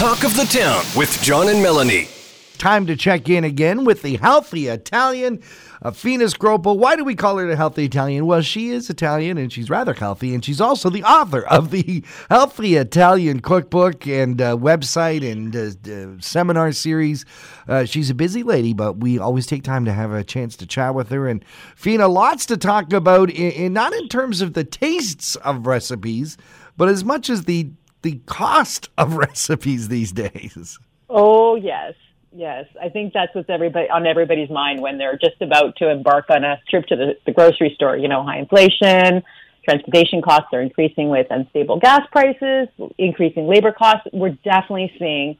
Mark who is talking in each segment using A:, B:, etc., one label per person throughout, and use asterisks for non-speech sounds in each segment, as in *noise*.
A: talk of the town with John and Melanie.
B: Time to check in again with the healthy Italian, uh, Fina Scroppa. Why do we call her the healthy Italian? Well, she is Italian and she's rather healthy, and she's also the author of the *laughs* Healthy Italian Cookbook and uh, website and uh, uh, seminar series. Uh, she's a busy lady, but we always take time to have a chance to chat with her. And Fina, lots to talk about, in, in not in terms of the tastes of recipes, but as much as the the cost of *laughs* recipes these days.
C: Oh yes, yes. I think that's what's everybody on everybody's mind when they're just about to embark on a trip to the, the grocery store. You know, high inflation, transportation costs are increasing with unstable gas prices, increasing labor costs. We're definitely seeing,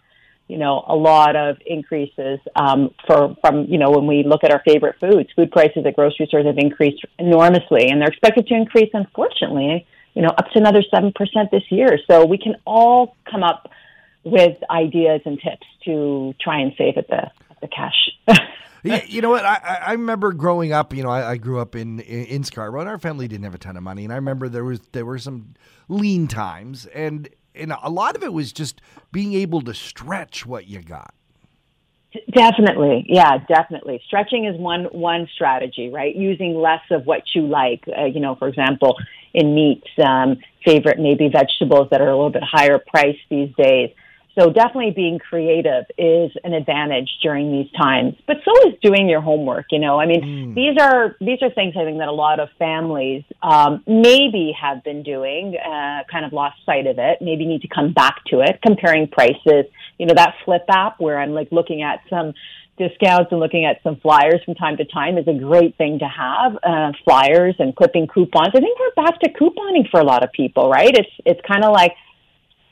C: you know, a lot of increases um, for from you know when we look at our favorite foods. Food prices at grocery stores have increased enormously, and they're expected to increase, unfortunately, you know, up to another seven percent this year. So we can all come up with ideas and tips to try and save at the at the cash. *laughs*
B: yeah, you know what? I, I remember growing up. You know, I, I grew up in, in in Scarborough, and our family didn't have a ton of money. And I remember there was there were some lean times, and and a lot of it was just being able to stretch what you got.
C: Definitely, yeah, definitely. Stretching is one one strategy, right? Using less of what you like. Uh, you know, for example, in meats, um, favorite maybe vegetables that are a little bit higher priced these days. So definitely being creative is an advantage during these times, but so is doing your homework. You know, I mean, mm. these are these are things I think that a lot of families um, maybe have been doing, uh, kind of lost sight of it. Maybe need to come back to it, comparing prices. You know, that Flipp app where I'm like looking at some discounts and looking at some flyers from time to time is a great thing to have. Uh, flyers and clipping coupons. I think we're back to couponing for a lot of people, right? It's it's kind of like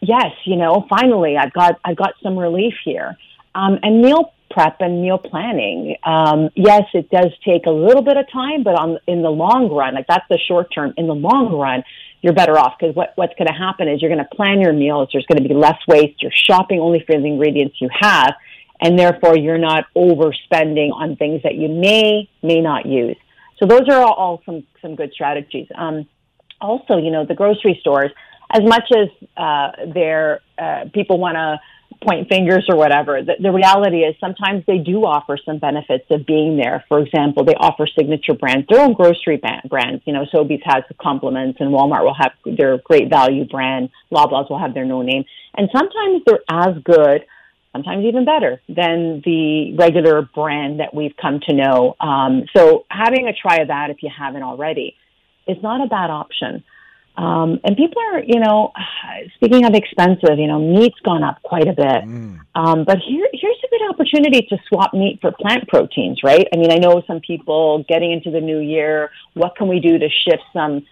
C: yes, you know, finally I've got I've got some relief here. Um, and meal prep and meal planning. Um, yes, it does take a little bit of time, but on in the long run, like that's the short term. In the long run, you're better off because what, what's going to happen is you're going to plan your meals. There's going to be less waste. You're shopping only for the ingredients you have, and therefore you're not overspending on things that you may may not use. So those are all, some some good strategies. Um, also, you know, the grocery stores as much as uh, their uh, people want to point fingers or whatever, the, the reality is sometimes they do offer some benefits of being there. For example, they offer signature brands, their own grocery brands. You know, Sobeys has the Compliments, and Walmart will have their great value brand. Loblaws will have their no name, and sometimes they're as good. Sometimes even better than the regular brand that we've come to know. Um, so having a try of that if you haven't already is not a bad option. Um, and people are, you know, *sighs* speaking of expensive, you know, meat's gone up quite a bit. Mm. Um, but here, here's a good opportunity to swap meat for plant proteins, right? I mean, I know some people getting into the new year, what can we do to shift some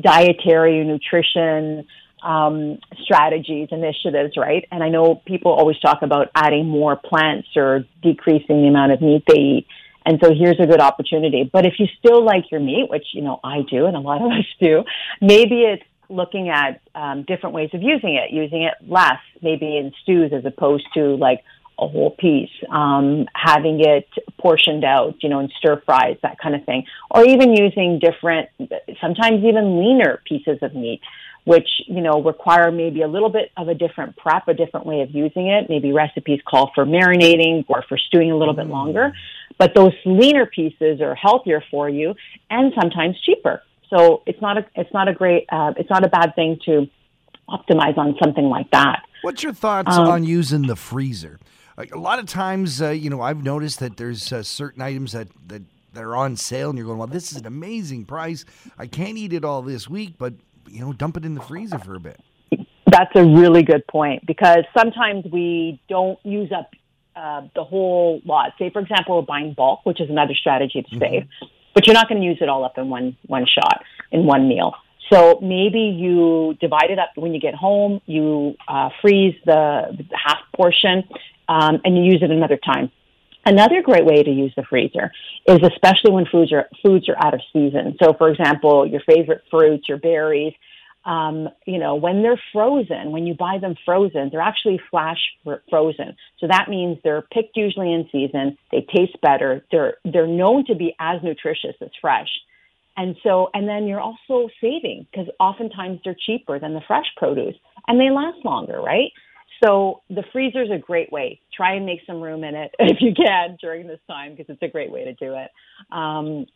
C: dietary nutrition um, strategies, initiatives, right? And I know people always talk about adding more plants or decreasing the amount of meat they eat. And so here's a good opportunity. But if you still like your meat, which, you know, I do and a lot of us do, maybe it's looking at um, different ways of using it, using it less, maybe in stews as opposed to like a whole piece, um, having it portioned out, you know, in stir fries, that kind of thing, or even using different, sometimes even leaner pieces of meat which you know require maybe a little bit of a different prep, a different way of using it. Maybe recipes call for marinating or for stewing a little bit mm. longer, but those leaner pieces are healthier for you and sometimes cheaper. So it's not a it's not a great uh, it's not a bad thing to optimize on something like that.
B: What's your thoughts um, on using the freezer? a lot of times, uh, you know, I've noticed that there's uh, certain items that that they're on sale, and you're going, "Well, this is an amazing price. I can't eat it all this week, but you know, dump it in the freezer for a bit.
C: That's a really good point because sometimes we don't use up uh, the whole lot. Say, for example, we're buying bulk, which is another strategy to mm-hmm. save, but you're not going to use it all up in one one shot in one meal. So maybe you divide it up when you get home. You uh, freeze the, the half portion, um, and you use it another time. Another great way to use the freezer is especially when foods are foods are out of season. So, for example, your favorite fruits, your berries, um, you know, when they're frozen, when you buy them frozen, they're actually flash frozen. So that means they're picked usually in season. They taste better. They're they're known to be as nutritious as fresh. And so, and then you're also saving because oftentimes they're cheaper than the fresh produce and they last longer, right? So the freezer is a great way. Try and make some room in it *laughs* if you can during this time because it's a great way to do it. Um,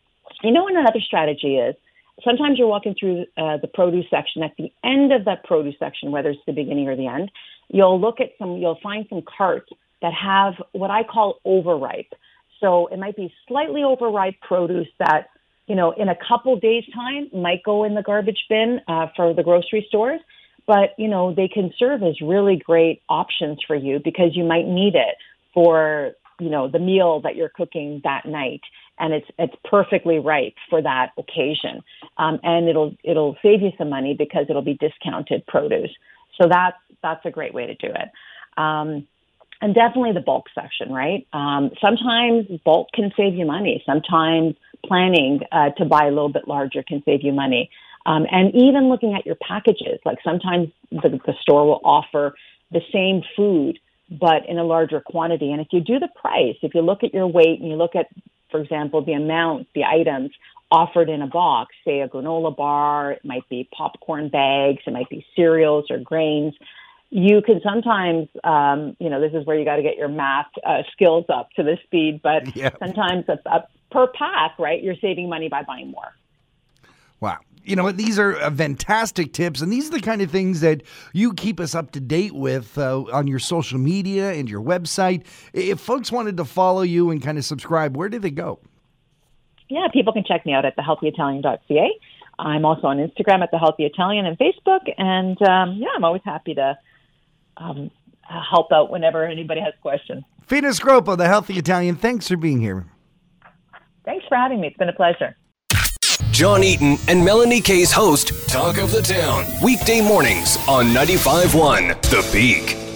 C: you know, another strategy is sometimes you're walking through uh, the produce section. At the end of that produce section, whether it's the beginning or the end, you'll look at some. You'll find some carts that have what I call overripe. So it might be slightly overripe produce that you know in a couple days time might go in the garbage bin uh, for the grocery stores but you know they can serve as really great options for you because you might need it for you know the meal that you're cooking that night. And it's it's perfectly ripe for that occasion. Um, and it'll it'll save you some money because it'll be discounted produce. So that's that's a great way to do it. Um, and definitely the bulk section right? Um, sometimes bulk can save you money. Sometimes planning uh, to buy a little bit larger can save you money um, and even looking at your packages, like sometimes the, the store will offer the same food, but in a larger quantity. And if you do the price, if you look at your weight and you look at, for example, the amount, the items offered in a box, say a granola bar, it might be popcorn bags, it might be cereals or grains. You can sometimes, um, you know, this is where you got to get your math uh, skills up to the speed, but *laughs* yep. sometimes a, a, per pack, right, you're saving money by buying more.
B: Wow you know, these are uh, fantastic tips, and these are the kind of things that you keep us up to date with uh, on your social media and your website. If folks wanted to follow you and kind of subscribe, where do they go?
C: Yeah, people can check me out at thehealthyitalian.ca. I'm also on Instagram at the Healthy Italian and Facebook, and um, yeah, I'm always happy to um, help out whenever anybody has questions.
B: Fina Scroppa, the Healthy Italian. Thanks for being here.
C: Thanks for having me. It's been a pleasure.
A: John Eaton and Melanie Kay's host, Talk of the Town, weekday mornings on 95.1 The Peak.